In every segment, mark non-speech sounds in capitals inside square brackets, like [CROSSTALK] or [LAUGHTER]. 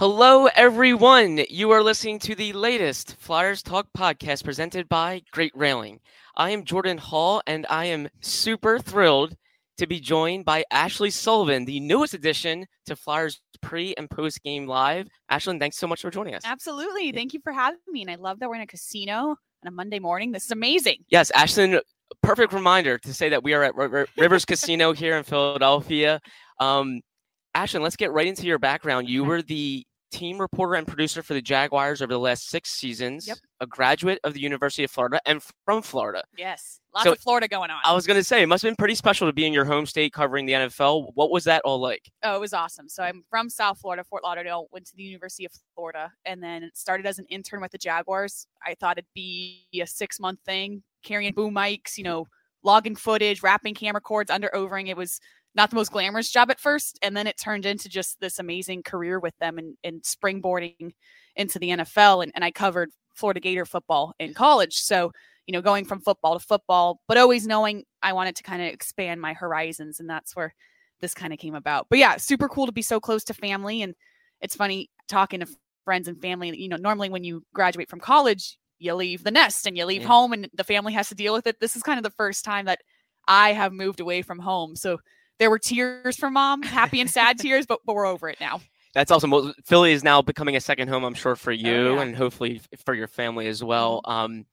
Hello, everyone. You are listening to the latest Flyers Talk podcast presented by Great Railing. I am Jordan Hall, and I am super thrilled to be joined by Ashlyn Sullivan, the newest addition to Flyers pre and post game live. Ashlyn, thanks so much for joining us. Absolutely. Thank you for having me. And I love that we're in a casino on a Monday morning. This is amazing. Yes, Ashlyn, perfect reminder to say that we are at R- R- Rivers Casino here in Philadelphia. Um, Ashlyn, let's get right into your background. You were the team reporter and producer for the Jaguars over the last six seasons. Yep. A graduate of the University of Florida and from Florida. Yes. Lots So- of Florida going on. I was going to say, it must have been pretty special to be in your home state covering the NFL. What was that all like? oh, it was awesome. So I'm from South Florida, Fort Lauderdale, went to the University of Florida, and then started as an intern with the Jaguars. I thought it'd be a six month thing, carrying boom mics, you know, logging footage, wrapping camera cords, under overing. It was not the most glamorous job at first. And then it turned into just this amazing career with them and, and springboarding into the NFL. And, and I covered Florida Gator football in college. So, you know, going from football to football, but always knowing I wanted to kind of expand my horizons. And that's where this kind of came about. But yeah, super cool to be so close to family. And it's funny talking to friends and family. You know, normally when you graduate from college, you leave the nest and you leave Yeah. home and the family has to deal with it. This is kind of the first time that I have moved away from home. So there were tears for mom, happy and sad [LAUGHS] tears, but, but we're over it now. That's awesome. Well, Philly is now becoming a second home, I'm sure, for you yeah. Mm-hmm. and hopefully for your family as well. Um,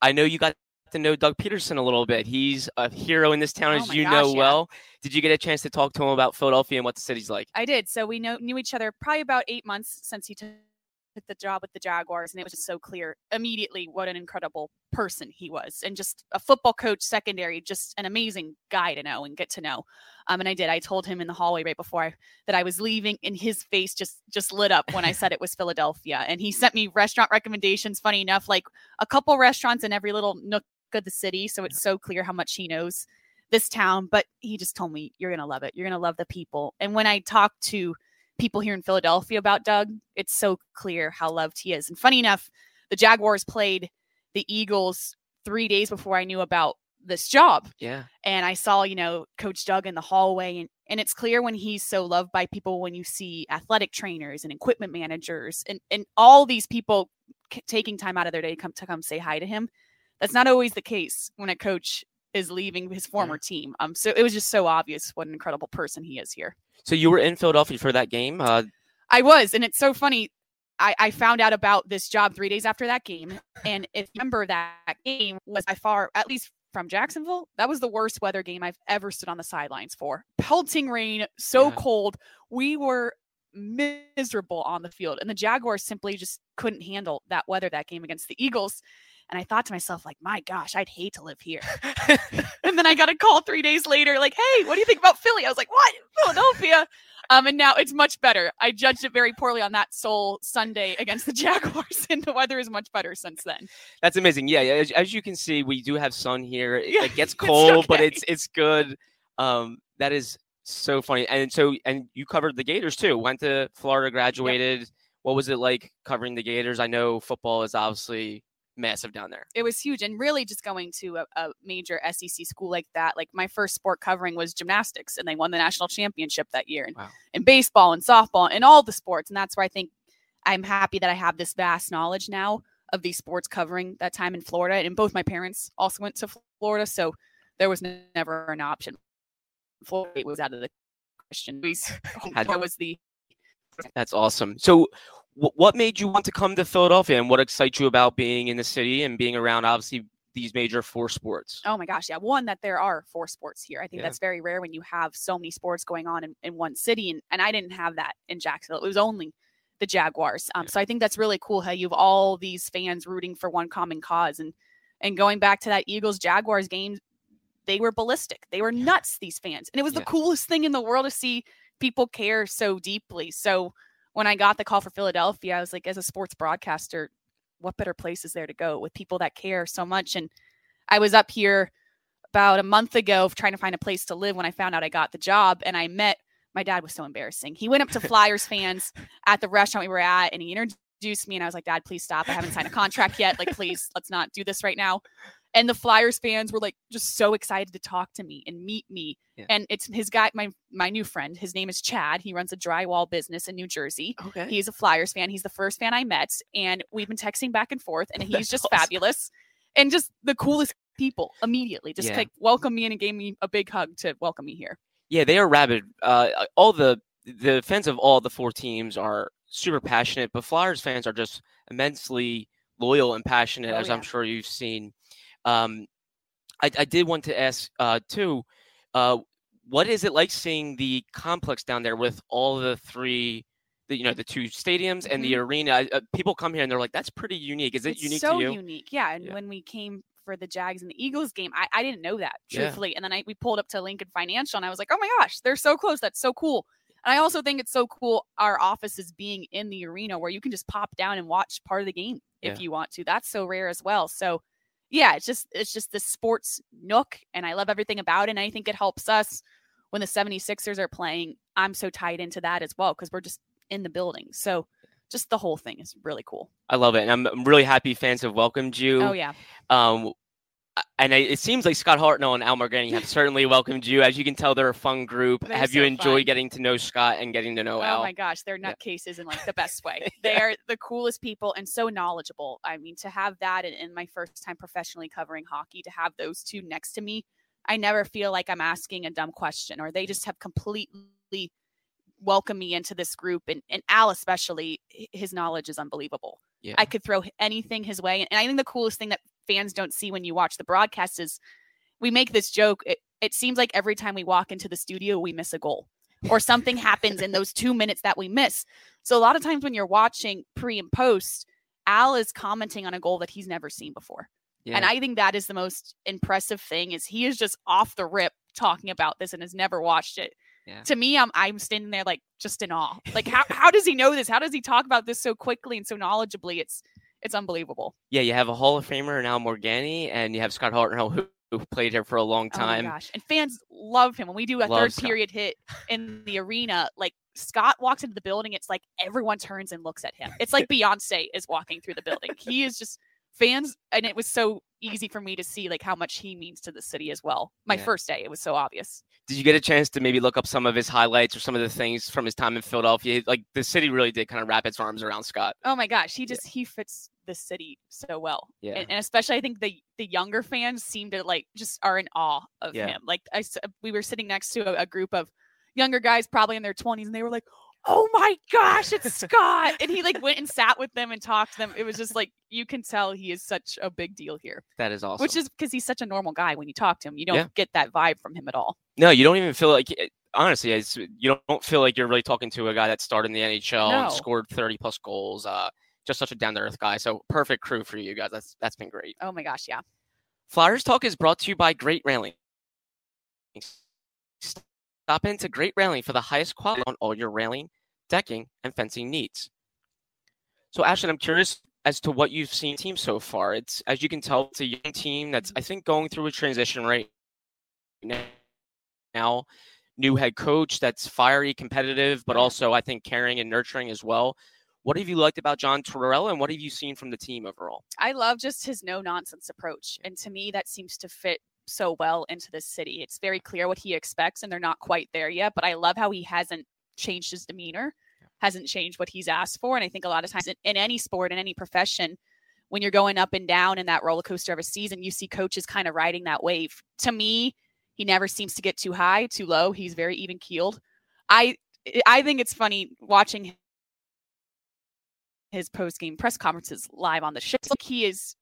I know you got to know Doug Pederson a little bit. He's a hero in this town, Oh as you gosh, know yeah. well. Did you get a chance to talk to him about Philadelphia and what the city's like? I did. So we know knew each other probably about eight months since he took the job with the Jaguars, and it was just so clear immediately what an incredible person he was, and just a football coach, secondary, just an amazing guy to know and get to know. Um, and I did. I told him in the hallway right before I, that I was leaving, and his face just just lit up when I said it was [LAUGHS] Philadelphia. And he sent me restaurant recommendations. Funny enough, like a couple restaurants in every little nook of the city, so it's so clear how much he knows this town. But he just told me, "You're gonna love it. You're gonna love the people." And when I talked to people here in Philadelphia about Doug, it's so clear how loved he is. And funny enough, the Jaguars played the Eagles three days before I knew about this job. Yeah. And I saw, you know, Coach Doug in the hallway. And, and it's clear when he's so loved by people when you see athletic trainers and equipment managers and, and all these people c- taking time out of their day to come, to come say hi to him. That's not always the case when a coach is leaving his former team. Um, so it was just so obvious what an incredible person he is here. So you were in Philadelphia for that game. Uh, I was, and it's so funny. I, I found out about this job three days after that game, and if you remember that game was by far, at least from Jacksonville, that was the worst weather game I've ever stood on the sidelines for. Pelting rain, so Yeah. cold, we were miserable on the field, and the Jaguars simply just couldn't handle that weather that game against the Eagles. And I thought to myself, like, my gosh, I'd hate to live here. [LAUGHS] [LAUGHS] and then I got a call three days later, like, hey, what do you think about Philly? I was like, what? Philadelphia. Um, and now it's much better. I judged it very poorly on that sole Sunday against the [LAUGHS] Jaguars, and the weather is much better since then. That's amazing. Yeah, yeah, as, as you can see, we do have sun here. It, Yeah, it gets it's cold, but it's it's good. Um, that is so funny. And so, and you covered the Gators too. Went to Florida, graduated. What was it like covering the Gators? I know football is obviously massive down there. It was huge, and really just going to a, a major SEC school like that. Like my first sport covering was gymnastics, and they won the national championship that year, and, Wow. and baseball and softball and all the sports. And that's where I think I'm happy that I have this vast knowledge now of these sports covering that time in Florida. And both my parents also went to Florida, so there was never an option. Florida was out of the question. [LAUGHS] That was the That's awesome. So, what made you want to come to Philadelphia, and what excites you about being in the city and being around obviously these major four sports? Oh my gosh, yeah. One that there are four sports here. I think Yeah. that's very rare when you have so many sports going on in, in one city. And, and I didn't have that in Jacksonville. It was only the Jaguars. Um, Yeah. So I think that's really cool how you have all these fans rooting for one common cause. And and going back to that Eagles Jaguars game, they were ballistic. They were nuts, these fans. And it was Yeah. the coolest thing in the world to see people care so deeply. So when I got the call for Philadelphia, I was like, as a sports broadcaster, what better place is there to go with people that care so much? And I was up here about a month ago trying to find a place to live when I found out I got the job and I met my dad was so embarrassing. He went up to [LAUGHS] Flyers fans at the restaurant we were at and he introduced me and I was like, Dad, please stop. I haven't signed a contract yet. Like, please, let's not do this right now. And the Flyers fans were like just so excited to talk to me and meet me. Yeah. And it's his guy, my my new friend. His name is Chad. He runs a drywall business in New Jersey. Okay. He's a Flyers fan. He's the first fan I met, and we've been texting back and forth, and [LAUGHS] he's just awesome. fabulous and just the coolest people immediately. Just Yeah. like welcome me in and gave me a big hug to welcome me here. Yeah, they are rabid. Uh, all the the fans of all the four teams are super passionate, but Flyers fans are just immensely loyal and passionate, Oh, as I'm sure you've seen. Um, I, I did want to ask uh, too, uh, what is it like seeing the complex down there with all the three, the, you know, the two stadiums and the arena? Uh, people come here and they're like, "That's pretty unique." Is it it's unique so to you? unique. Yeah. And Yeah. when we came for the Jags and the Eagles game, I, I didn't know that Yeah. truthfully. And then I we pulled up to Lincoln Financial and I was like, oh my gosh, they're so close. That's so cool. And I also think it's so cool our offices being in the arena where you can just pop down and watch part of the game if Yeah. you want to. That's so rare as well. So yeah, it's just it's just this sports nook and I love everything about it. And I think it helps us when the 76ers are playing. I'm so tied into that as well because we're just in the building. So just the whole thing is really cool. I love it, and I'm, I'm really happy fans have welcomed you. Oh yeah. Um, and I, it seems like Scott Hartnell and Al Morganti have certainly welcomed you. As you can tell, they're a fun group. They're have you enjoyed fun. getting to know Scott and getting to know Oh Al? Oh my gosh, they're Yeah. nutcases in like the best way. [LAUGHS] They're the coolest people and so knowledgeable. I mean, to have that in, in my first time professionally covering hockey, to have those two next to me, I never feel like I'm asking a dumb question or they just have completely welcomed me into this group. And, and Al, especially, his knowledge is unbelievable. Yeah. I could throw anything his way. And I think the coolest thing that fans don't see when you watch the broadcast is we make this joke. It, it seems like every time we walk into the studio, we miss a goal or something happens in those two minutes that we miss. So a lot of times when you're watching pre and post, Al is commenting on a goal that he's never seen before. yeah. And I think that is the most impressive thing is he is just off the rip talking about this and has never watched it. Yeah. To me, I'm I'm standing there like just in awe. Like how how does he know this? How does he talk about this so quickly and so knowledgeably? It's it's unbelievable. yeah, you have a Hall of Famer Al Morganti, and you have Scott Hartnell, who, who played here for a long Oh my time. gosh. And fans love him. When we do a Love third Scott. period hit in the arena, like Scott walks into the building, it's like everyone turns and looks at him. It's like Beyonce is walking through the building. He is just fans and it was so easy for me to see like how much he means to the city as well. My Yeah. first day, it was so obvious. Did you get a chance to maybe look up some of his highlights or some of the things from his time in Philadelphia? Like the city really did kind of wrap its arms around Scott. Oh my gosh, he just he fits the city so well. Yeah. And, and especially I think the the younger fans seem to like just are in awe of Yeah. him. Like I we were sitting next to a, a group of younger guys probably in their 20s and they were like, "Oh my gosh, it's Scott." and he like went and sat with them and talked to them. It was just like you can tell he is such a big deal here. That is awesome. Which is because he's such a normal guy when you talk to him. You don't Yeah. get that vibe from him at all. no, you don't even feel like. it- Honestly, it's, you don't feel like you're really talking to a guy that started in the NHL No. and scored 30 plus goals. Uh, just such a down to earth guy. So perfect crew for you guys. That's that's been great. Oh my gosh, yeah. Flyers Talk is brought to you by Great Railing. Stop into Great Railing for the highest quality on all your railing, decking, and fencing needs. So, Ashton, I'm curious as to what you've seen team so far. It's as you can tell, it's a young team that's I think going through a transition right now. New head coach that's fiery, competitive, but also I think caring and nurturing as well. What have you liked about John Tortorella, and what have you seen from the team overall? I love just his no nonsense approach. And to me, that seems to fit so well into this city. It's very clear what he expects, and they're not quite there yet. But I love how he hasn't changed his demeanor, hasn't changed what he's asked for. And I think a lot of times in, in any sport, in any profession, when you're going up and down in that roller coaster of a season, you see coaches kind of riding that wave. To me, he never seems to get too high, too low. He's very even keeled. I I think it's funny watching his post game press conferences live on the show. Like he is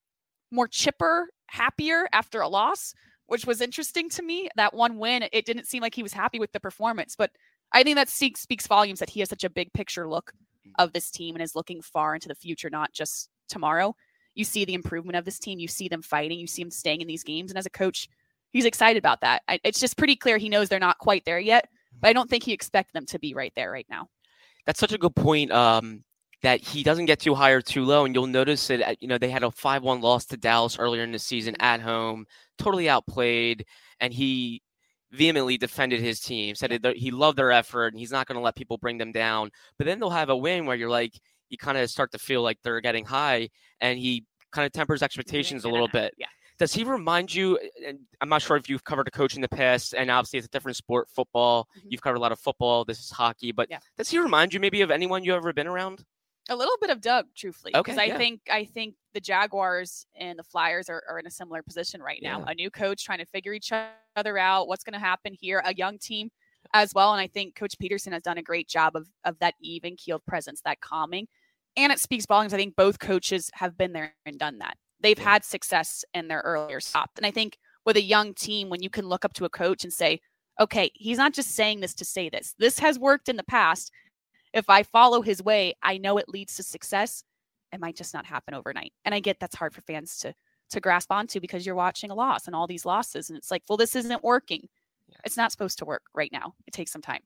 more chipper, happier after a loss, which was interesting to me. That one win, it didn't seem like he was happy with the performance, but I think that speaks, speaks volumes that he has such a big picture look mm. of this team and is looking far into the future, not just tomorrow. You see the improvement of this team. You see them fighting. You see them staying in these games. And as a coach, he's excited about that. I, it's just pretty clear he knows they're not quite there yet, but I don't think he expects them to be right there right now. That's such a good point. Um, that he doesn't get too high or too low, and you'll notice it. At, you know, they had a five-one loss to Dallas earlier in the season at home, totally outplayed, and he vehemently defended his team, said he loved their effort, and he's not going to let people bring them down. But then they'll have a win where you're like, you kind of start to feel like they're getting high, and he kind of tempers expectations a little bit. Yeah. Does he remind you? And I'm not sure if you've covered a coach in the past, and obviously it's a different sport, football. Mm-hmm. You've covered a lot of football. This is hockey, but yeah. does he remind you maybe of anyone you've ever been around? A little bit of Doug, truthfully, because okay, I yeah. think I think the Jaguars and the Flyers are, are in a similar position right now. Yeah. A new coach trying to figure each other out, what's going to happen here. A young team as well, and I think Coach Pederson has done a great job of of that even keeled presence, that calming, and it speaks volumes. I think both coaches have been there and done that they've yeah. had success in their earlier stops. And I think with a young team, when you can look up to a coach and say, okay, he's not just saying this to say this, this has worked in the past. If I follow his way, I know it leads to success. It might just not happen overnight. And I get that's hard for fans to to grasp onto because you're watching a loss and all these losses. And it's like, well, this isn't working. Yeah. It's not supposed to work right now. It takes some time.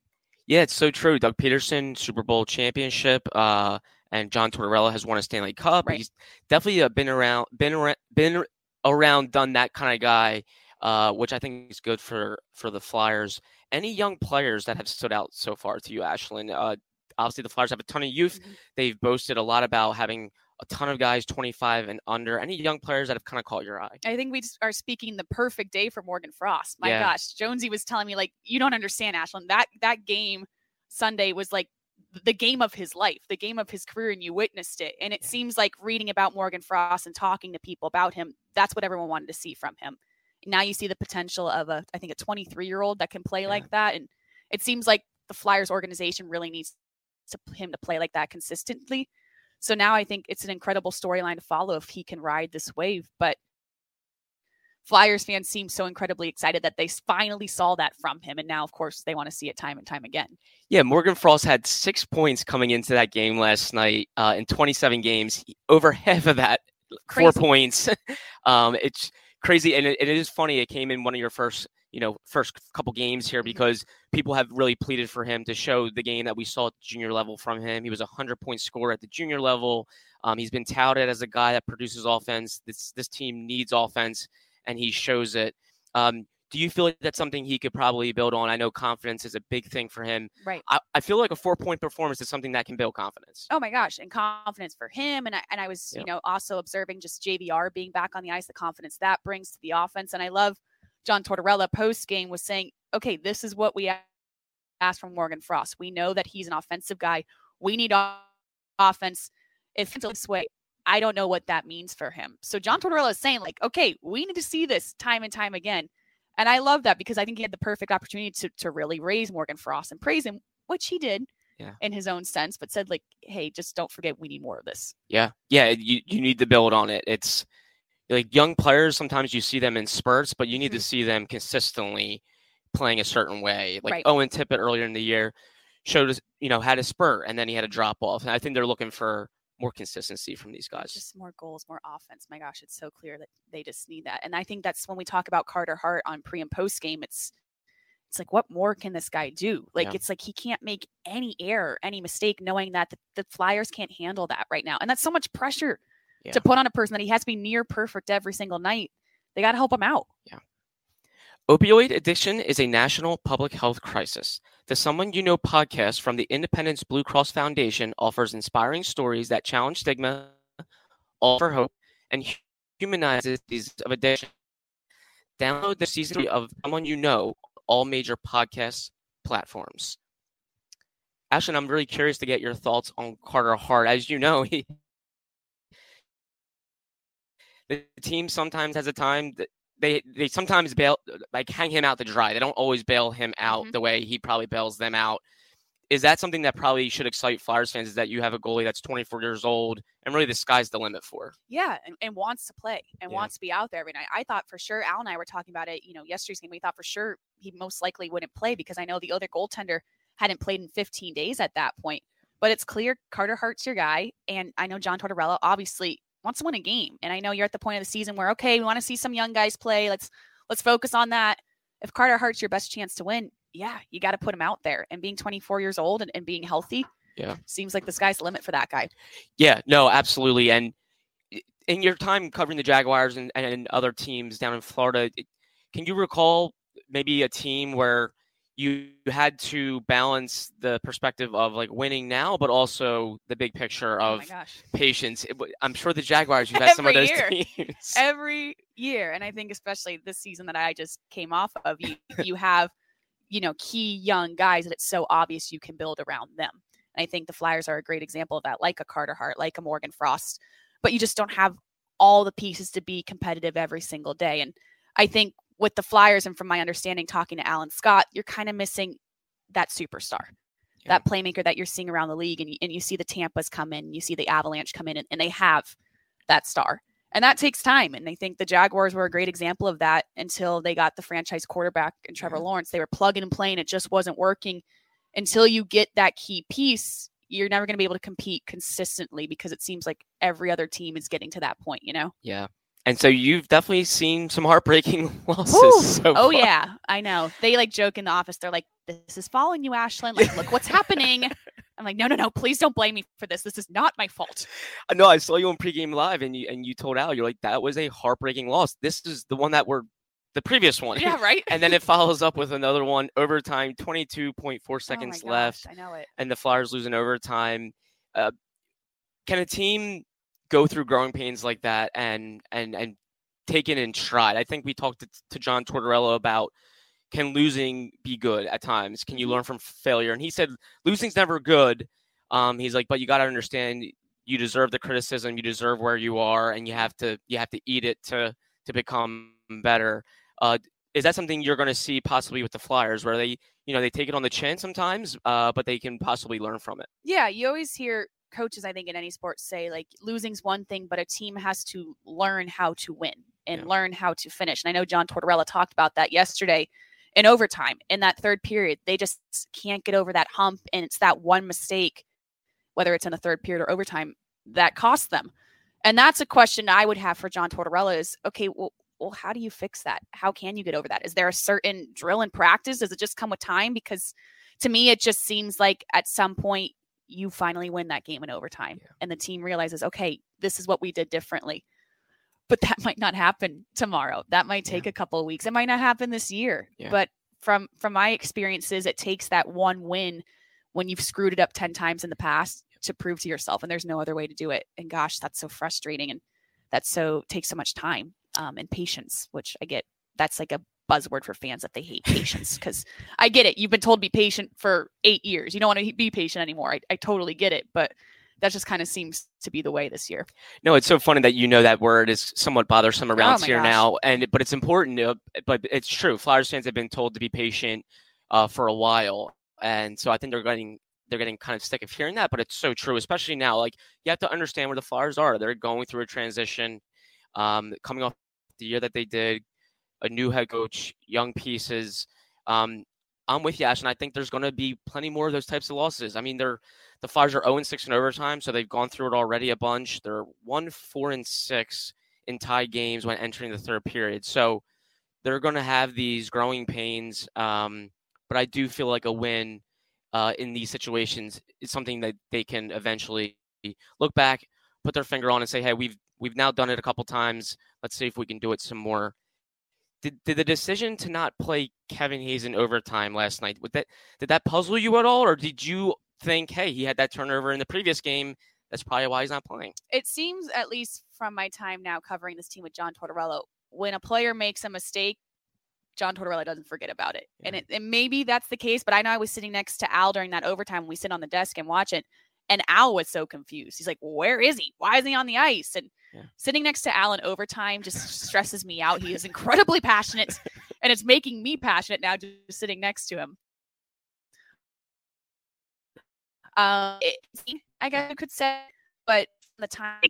Yeah, it's so true. Doug Pederson, Super Bowl championship. Uh, and John Tortorella has won a Stanley Cup. Right. He's definitely uh, been around, been around, been around, done that kind of guy, uh, which I think is good for for the Flyers. Any young players that have stood out so far to you, Ashlyn? Uh, obviously, the Flyers have a ton of youth. Mm-hmm. They've boasted a lot about having a ton of guys 25 and under. Any young players that have kind of caught your eye? I think we are speaking the perfect day for Morgan Frost. My yeah. gosh, Jonesy was telling me like, you don't understand, Ashlyn. That that game Sunday was like the game of his life, the game of his career, and you witnessed it. And it yeah. seems like reading about Morgan Frost and talking to people about him, that's what everyone wanted to see from him. Now you see the potential of a, I think, a 23 year old that can play yeah. like that. And it seems like the Flyers organization really needs to him to play like that consistently. So now I think it's an incredible storyline to follow if he can ride this wave. But Flyers fans seem so incredibly excited that they finally saw that from him. And now, of course, they want to see it time and time again. Yeah, Morgan Frost had six points coming into that game last night uh, in 27 games. Over [LAUGHS] half of that, crazy. four points. [LAUGHS] um, it's crazy. And it, it is funny. It came in one of your first, you know, first couple games here mm-hmm. because people have really pleaded for him to show the game that we saw at junior level from him. He was a 100 point scorer at the junior level. Um, he's been touted as a guy that produces offense. This, this team needs offense and he shows it. Um, do you feel like that's something he could probably build on? I know confidence is a big thing for him. Right. I, I feel like a four point performance is something that can build confidence. Oh my gosh, and confidence for him. And I, and I was, yeah. you know, also observing just JVR being back on the ice, the confidence that brings to the offense. And I love John Tortorella post game was saying, okay, this is what we asked from Morgan Frost. We know that he's an offensive guy. We need offense. If it's this way, I don't know what that means for him. So John Tortorella is saying, like, okay, we need to see this time and time again. And I love that because I think he had the perfect opportunity to, to really raise Morgan Frost and praise him, which he did yeah. in his own sense, but said, like, hey, just don't forget we need more of this. Yeah. Yeah. You, you need to build on it. It's like young players, sometimes you see them in spurts, but you need mm-hmm. to see them consistently playing a certain way. Like right. Owen Tippett earlier in the year showed us, you know, had a spurt and then he had a drop off. And I think they're looking for more consistency from these guys. Just more goals, more offense. My gosh, it's so clear that they just need that. And I think that's when we talk about Carter Hart on pre and post game, it's it's like what more can this guy do? Like yeah. it's like he can't make any error, any mistake, knowing that the, the Flyers can't handle that right now. And that's so much pressure yeah. to put on a person that he has to be near perfect every single night. They got to help him out. Yeah. Opioid addiction is a national public health crisis. The Someone You Know podcast from the Independence Blue Cross Foundation offers inspiring stories that challenge stigma, offer hope, and humanizes these of addiction. Download the season of Someone You Know, on all major podcast platforms. Ashlyn, I'm really curious to get your thoughts on Carter Hart. As you know, [LAUGHS] he, the team sometimes has a time that they they sometimes bail like hang him out to dry. They don't always bail him out mm-hmm. the way he probably bails them out. is that something that probably should excite Flyers fans? Is that you have a goalie that's 24 years old and really the sky's the limit for? Yeah, and, and wants to play and Yeah. wants to be out there every night. I thought for sure, Al and I were talking about it, you know, yesterday's game. We thought for sure he most likely wouldn't play because I know the other goaltender hadn't played in 15 days at that point. But it's clear Carter Hart's your guy. And I know John Tortorella obviously wants to win a game. And I know you're at the point of the season where, okay, we want to see some young guys play. Let's let's focus on that. If Carter Hart's your best chance to win, yeah, you got to put him out there. And being 24 years old and, and being healthy, Yeah. seems like the sky's the limit for that guy. Yeah, no, absolutely. And in your time covering the Jaguars and, and other teams down in Florida, can you recall maybe a team where you had to balance the perspective of like winning now, but also the big picture Oh of gosh. patience? It I'm sure the Jaguars, you've had some of Every those year. teams. [LAUGHS] every year and i think especially this season that i just came off of you, you have you know key young guys that it's so obvious you can build around them and i think the flyers are a great example of that like a carter hart like a morgan frost but you just don't have all the pieces to be competitive every single day and i think with the flyers and from my understanding talking to alan scott you're kind of missing that superstar Yeah. that playmaker that you're seeing around the league and you, and you see the tampas come in you see the avalanche come in and, and they have that star and that takes time. And I think the Jaguars were a great example of that until they got the franchise quarterback and Trevor Yeah. Lawrence. They were plugging and playing. It just wasn't working. Until you get that key piece, you're never going to be able to compete consistently because it seems like every other team is getting to that point, you know? Yeah. And so you've definitely seen some heartbreaking [LAUGHS] losses. So Oh, far. yeah. I know. They like joke in the office. They're like, this is following you, Ashlyn. Like, look what's happening. [LAUGHS] I'm like, no, no, no. Please don't blame me for this. This is not my fault. I know I saw you on pregame live, and you and you told Al, you're like, that was a heartbreaking loss. This is the one that were the previous one. Yeah, right? [LAUGHS] and then it follows up with another one overtime, 22.4 Oh my seconds gosh, left, I know it. and the Flyers losing overtime. Uh, can a team go through growing pains like that and and and take it in stride? I think we talked to, to John Tortorella about can losing be good at times? Can you Mhm. learn from failure? And he said losing's never good. Um, he's like, but you got to understand you deserve the criticism, you deserve where you are, and you have to you have to eat it to to become better. Uh, is that something you're going to see possibly with the Flyers, where they you know they take it on the chin sometimes, uh, but they can possibly learn from it? Yeah, you always hear coaches, I think, in any sport say like losing's one thing, but a team has to learn how to win and Yeah. learn how to finish. And I know John Tortorella talked about that yesterday in overtime in that third period. They just can't get over that hump. And it's that one mistake, whether it's in the third period or overtime, that costs them. And that's a question I would have for John Tortorella is okay, well, well, how do you fix that? How can you get over that? Is there a certain drill and practice? Does it just come with time? Because to me, it just seems like at some point you finally win that game in overtime Yeah. and the team realizes, okay, this is what we did differently. But that [LAUGHS] might not happen tomorrow. That might Yeah. take a couple of weeks. It might not happen this year. Yeah. But from from my experiences, it takes that one win when you've screwed it up 10 times in the past to prove to yourself and there's no other way to do it. And gosh, that's so frustrating and that's so takes so much time um, and patience, which I get that's like a buzzword for fans that they hate patience because I get it. You've been told to be patient for eight years. You don't want to be patient anymore. I, I totally get it, but that just kind of seems to be the way this year. No, it's so funny that you know that word is somewhat bothersome around Oh here gosh. now, and but it's important. Uh, but it's true. Flyers fans have been told to be patient uh, for a while, and so I think they're getting they're getting kind of sick of hearing that. But it's so true, especially now. Like you have to understand where the Flyers are. They're going through a transition, um, coming off the year that they did, a new head coach, young pieces. Um, I'm with you, Ash, and I think there's going to be plenty more of those types of losses. I mean, they're the Flyers are 0 6 in overtime, so they've gone through it already a bunch. They're 1 4 and 6 in tie games when entering the third period. So they're going to have these growing pains. Um, but I do feel like a win uh, in these situations is something that they can eventually look back, put their finger on, and say, "Hey, we've we've now done it a couple times. Let's see if we can do it some more." Did, did the decision to not play Kevin Hayes in overtime last night would that did that puzzle you at all, or did you think, "Hey, he had that turnover in the previous game. That's probably why he's not playing." It seems, at least from my time now covering this team with John Tortorella, when a player makes a mistake, John Tortorella doesn't forget about it. And, Yeah. it, and maybe that's the case, but I know I was sitting next to Al during that overtime we sit on the desk and watch it. And Al was so confused. He's like, Where is he? Why isn't he on the ice? And Yeah. sitting next to Al in overtime just stresses me out. He is incredibly passionate, [LAUGHS] and it's making me passionate now just sitting next to him. Um, it, I guess you could say, but the time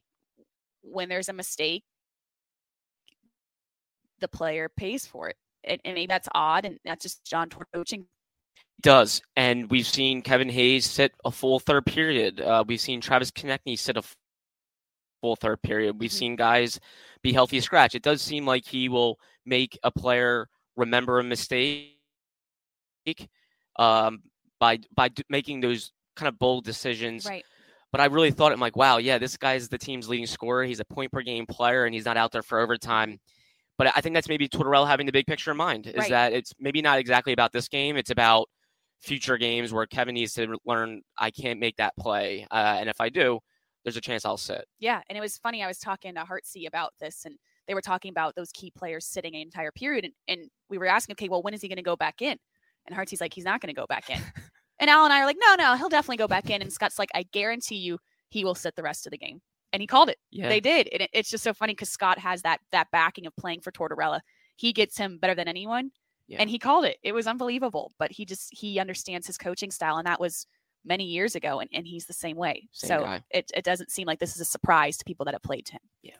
when there's a mistake, the player pays for it. And, and maybe that's odd, and that's just John coaching. Does and we've seen Kevin Hayes sit a full third period. Uh, we've seen Travis Konecny sit a full third period. We've mm-hmm. seen guys be healthy scratch. It does seem like he will make a player remember a mistake um, by by making those kind of bold decisions. Right. But I really thought I'm like, wow, yeah, this guy's the team's leading scorer. He's a point per game player, and he's not out there for overtime. But I think that's maybe Tortorella having the big picture in mind is right. that it's maybe not exactly about this game. It's about future games where Kevin needs to learn I can't make that play, uh, and if I do, there's a chance I'll sit. Yeah, and it was funny. I was talking to Hartsey about this, and they were talking about those key players sitting an entire period, and, and we were asking, okay, well, when is he going to go back in? And Hartsey's like, he's not going to go back in. [LAUGHS] and Al and I are like, no, no, he'll definitely go back in. And Scott's like, I guarantee you, he will sit the rest of the game. And he called it. Yeah. They did. And it, it's just so funny because Scott has that that backing of playing for Tortorella. He gets him better than anyone. Yeah. And he called it. It was unbelievable. But he just he understands his coaching style. And that was many years ago. And, and he's the same way. Same so guy. it, it doesn't seem like this is a surprise to people that have played him. Yeah.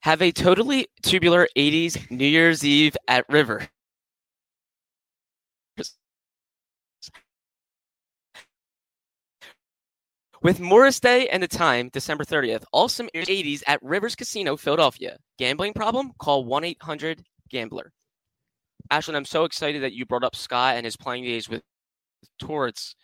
Have a totally tubular 80s New Year's Eve at River. With Morris Day and the time, December 30th, awesome 80s at Rivers Casino, Philadelphia. Gambling problem? Call 1 800 Gambler. Ashlyn, I'm so excited that you brought up Scott and his playing days with Torts.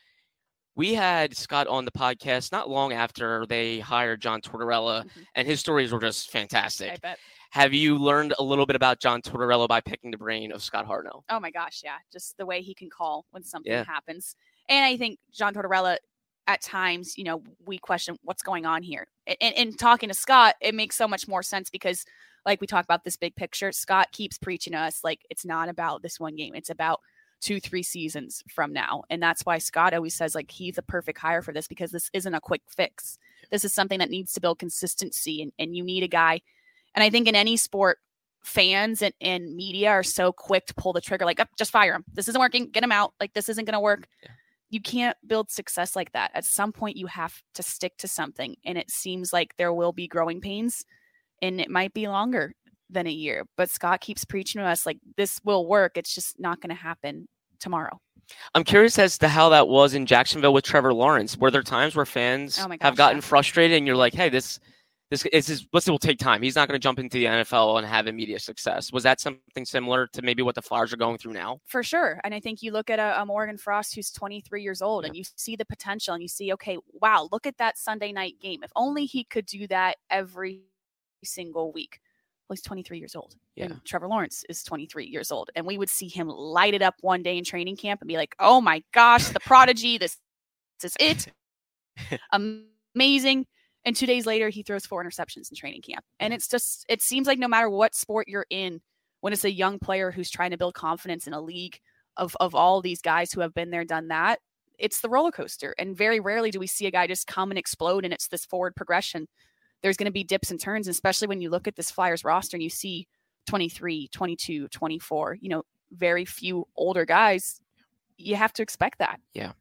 We had Scott on the podcast not long after they hired John Tortorella, mm-hmm. and his stories were just fantastic. I bet. Have you learned a little bit about John Tortorella by picking the brain of Scott Hartnell? Oh my gosh, yeah. Just the way he can call when something yeah. happens. And I think John Tortorella at times, you know, we question what's going on here. And, and talking to Scott, it makes so much more sense because, like we talk about this big picture, Scott keeps preaching to us like it's not about this one game. It's about two, three seasons from now. And that's why Scott always says like he's the perfect hire for this because this isn't a quick fix. This is something that needs to build consistency and, and you need a guy. And I think in any sport, fans and, and media are so quick to pull the trigger, like, oh, just fire him. This isn't working. Get him out. Like this isn't going to work. Yeah you can't build success like that. At some point, you have to stick to something. And it seems like there will be growing pains and it might be longer than a year. But Scott keeps preaching to us like this will work. It's just not going to happen tomorrow. I'm curious as to how that was in Jacksonville with Trevor Lawrence. Were there times where fans oh gosh, have gotten yeah. frustrated and you're like, hey, this this is this, this will take time. He's not going to jump into the NFL and have immediate success. Was that something similar to maybe what the Flyers are going through now? For sure. And I think you look at a, a Morgan Frost who's 23 years old Yeah. and you see the potential and you see, okay, wow, look at that Sunday night game. If only he could do that every single week. Well, he's 23 years old. Yeah. And Trevor Lawrence is 23 years old. And we would see him light it up one day in training camp and be like, oh my gosh, the prodigy, this, this is it. [LAUGHS] Amazing. And two days later, he throws four interceptions in training camp. And it's just, it seems like no matter what sport you're in, when it's a young player who's trying to build confidence in a league of, of all these guys who have been there, done that, it's the roller coaster. And very rarely do we see a guy just come and explode and it's this forward progression. There's going to be dips and turns, especially when you look at this Flyers roster and you see 23, 22, 24, you know, very few older guys. You have to expect that. Yeah.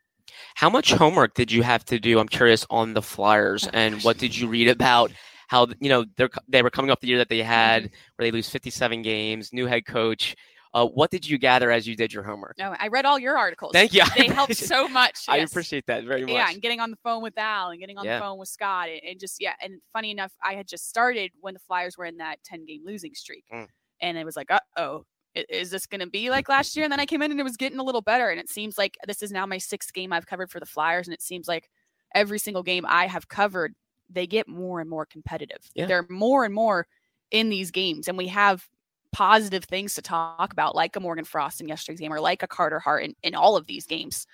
How much homework did you have to do? I'm curious on the Flyers, Oh, and what did you read about? How you know they're they were coming off the year that they had, Mm-hmm. where they lose 57 games, new head coach. Uh, what did you gather as you did your homework? No, I read all your articles. Thank you. They [LAUGHS] helped so much. I yes. appreciate that very much. Yeah, and getting on the phone with Al and getting on Yeah. the phone with Scott and, and just yeah, and funny enough, I had just started when the Flyers were in that 10 game losing streak. Mm. And it was like, uh oh, is this going to be like last year? And then I came in and it was getting a little better. And it seems like this is now my sixth game I've covered for the Flyers. And it seems like every single game I have covered, they get more and more competitive. Yeah. They're more and more in these games. And we have positive things to talk about, like a Morgan Frost in yesterday's game or like a Carter Hart in, in all of these games.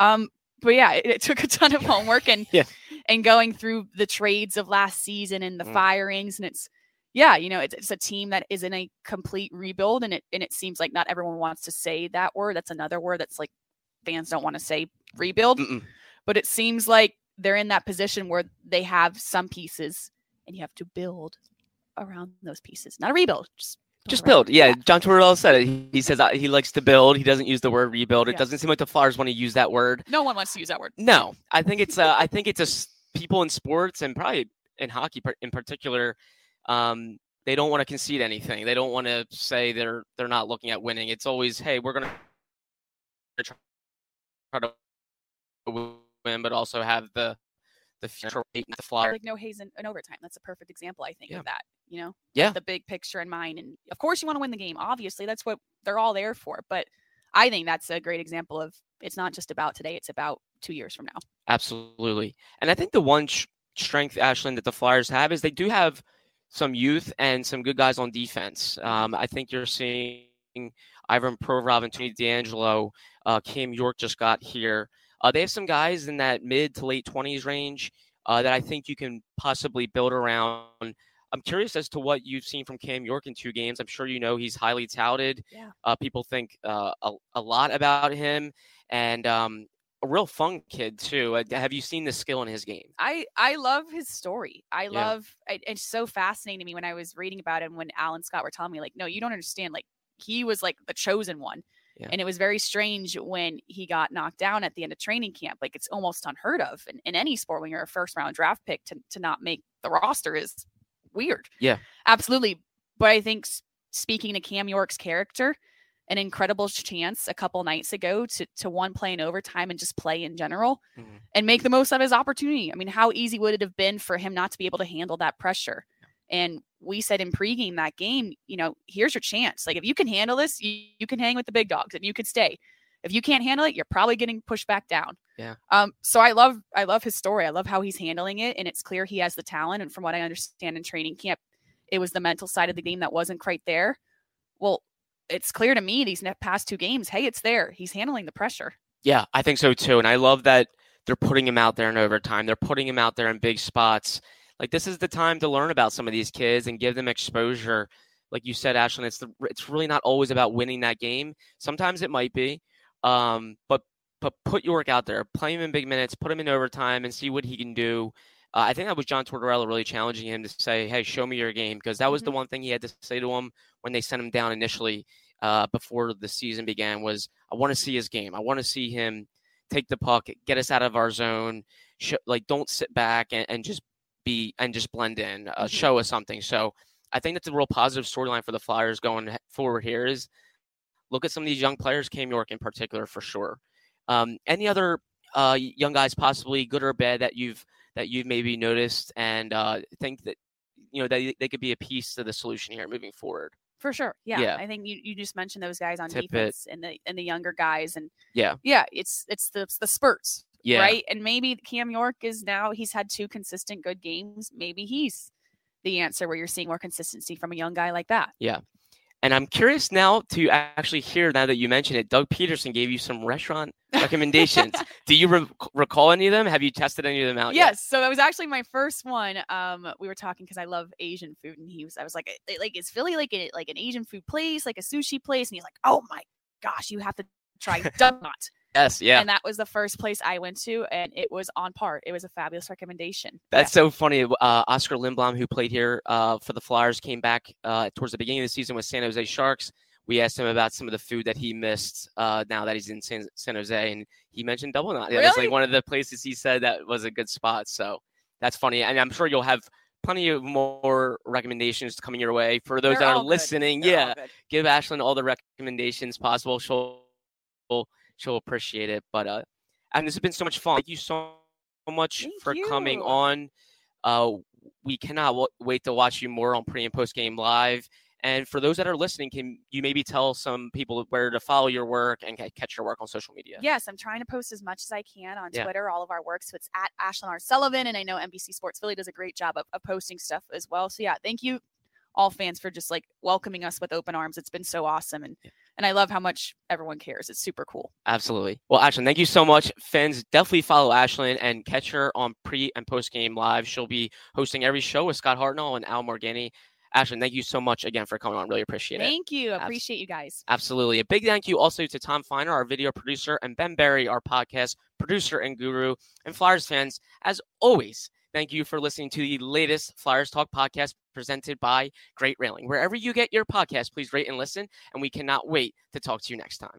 Um, but yeah, it, it took a ton of homework and [LAUGHS] Yeah. and going through the trades of last season and the Mm. firings, and it's yeah, you know, it's, it's a team that is in a complete rebuild, and it and it seems like not everyone wants to say that word. That's another word that's like fans don't want to say rebuild, Mm-mm. but it seems like they're in that position where they have some pieces, and you have to build around those pieces, not a rebuild, just Just around. build. Yeah, John Tortorella said it. He, he says uh, he likes to build. He doesn't use the word rebuild. It Yeah. doesn't seem like the Flyers want to use that word. No one wants to use that word. No, I think it's uh, I think it's a people in sports and probably in hockey in particular. Um, they don't want to concede anything. They don't want to say they're they're not looking at winning. It's always, hey, we're gonna try to win, but also have the the future with the Flyers. Like no Hayes in, in overtime. That's a perfect example, I think, Yeah. of that. You know, Yeah. the big picture in mind. And of course, you want to win the game. Obviously, that's what they're all there for. But I think that's a great example of it's not just about today; it's about two years from now. Absolutely. And I think the one sh- strength, Ashlyn, that the Flyers have is they do have some youth and some good guys on defense. Um, I think you're seeing Ivan Provorov and Tony DeAngelo. Uh, Cam York just got here. Uh, they have some guys in that mid to late 20s range uh, that I think you can possibly build around. I'm curious as to what you've seen from Cam York in two games. I'm sure you know he's highly touted. Yeah. Uh, people think uh, a, a lot about him. And um, a real fun kid too. Uh, Have you seen the skill in his game? I I love his story. I Yeah. love I, it's so fascinating to me when I was reading about him when Alan Scott were telling me like no you don't understand like he was like the chosen one. Yeah. And it was very strange when he got knocked down at the end of training camp. Like it's almost unheard of in, in any sport when you're a first round draft pick to, to not make the roster is weird. Yeah. Absolutely. But I think speaking to Cam York's character, an incredible chance a couple nights ago to to one play in overtime and just play in general Mhm. and make the most of his opportunity. I mean, how easy would it have been for him not to be able to handle that pressure? And we said in pregame that game, you know, here's your chance. Like if you can handle this, you, you can hang with the big dogs and you could stay. If you can't handle it, you're probably getting pushed back down. Yeah. Um. So I love I love his story. I love how he's handling it, and it's clear he has the talent. And from what I understand in training camp, it was the mental side of the game that wasn't quite there. Well, it's clear to me these past two games. Hey, it's there. He's handling the pressure. Yeah, I think so too. And I love that they're putting him out there in overtime. They're putting him out there in big spots. Like this is the time to learn about some of these kids and give them exposure. Like you said, Ashlyn, it's the it's really not always about winning that game. Sometimes it might be, um, but but put York out there, play him in big minutes, put him in overtime, and see what he can do. Uh, I think that was John Tortorella really challenging him to say, "Hey, show me your game," because that was the one thing he had to say to him when they sent him down initially uh, before the season began. Was I want to see his game. I want to see him take the puck, get us out of our zone. Sh- like, don't sit back and, and just be and just blend in. Uh, Mhm. Show us something. So I think that's a real positive storyline for the Flyers going forward. Here is look at some of these young players, Cam York in particular, for sure. Um, any other uh, young guys, possibly good or bad, that you've that you've maybe noticed and uh, think that you know that they could be a piece to the solution here moving forward. For sure. Yeah. Yeah. I think you, you just mentioned those guys on Tippett. defense and the and the younger guys and Yeah. Yeah, it's it's the it's the spurts. Yeah, Right. And maybe Cam York is now he's had two consistent good games. Maybe he's the answer where you're seeing more consistency from a young guy like that. Yeah. And I'm curious now to actually hear now that you mentioned it. Doug Pederson gave you some restaurant [LAUGHS] recommendations. Do you re- recall any of them? Have you tested any of them out yet? Yes, so that was actually my first one. Um, we were talking because I love Asian food, and he was, I was like, "Eh, like, is Philly like a, like an Asian food place, like a sushi place? And he's like, oh my gosh, you have to try [LAUGHS] Donut. Yes. Yeah. And that was the first place I went to, and it was on par. It was a fabulous recommendation. That's so funny. Uh, Oskar Lindblom, who played here uh, for the Flyers, came back uh, towards the beginning of the season with San Jose Sharks. We asked him about some of the food that he missed uh, now that he's in San, San Jose, and he mentioned Double Knot. Yeah, That's like one of the places he said that was a good spot. So that's funny, and I'm sure you'll have plenty of more recommendations coming your way for those They're that are listening. Yeah, give Ashlyn all the recommendations possible. She'll she'll appreciate it. But uh, and this has been so much fun. Thank you so much Thank for coming on. Uh, we cannot w- wait to watch you more on pre and post game live. And for those that are listening, can you maybe tell some people where to follow your work and catch your work on social media? Yes, I'm trying to post as much as I can on Yeah. Twitter, all of our work. So it's at Ashlyn R. Sullivan. And I know NBC Sports Philly does a great job of, of posting stuff as well. So yeah, thank you all fans for just like welcoming us with open arms. It's been so awesome. And Yeah. And I love how much everyone cares. It's super cool. Absolutely. Well, Ashlyn, thank you so much. Fans, definitely follow Ashlyn and catch her on pre and post game live. She'll be hosting every show with Scott Hartnell and Al Morganti. Ashlyn, thank you so much again for coming on. Really appreciate it. Thank you. Appreciate you guys. Absolutely. A big thank you also to Tom Feiner, our video producer, and Ben Berry, our podcast producer and guru. And Flyers fans, as always, thank you for listening to the latest Flyers Talk podcast presented by Great Railing. Wherever you get your podcast, please rate and listen, and we cannot wait to talk to you next time.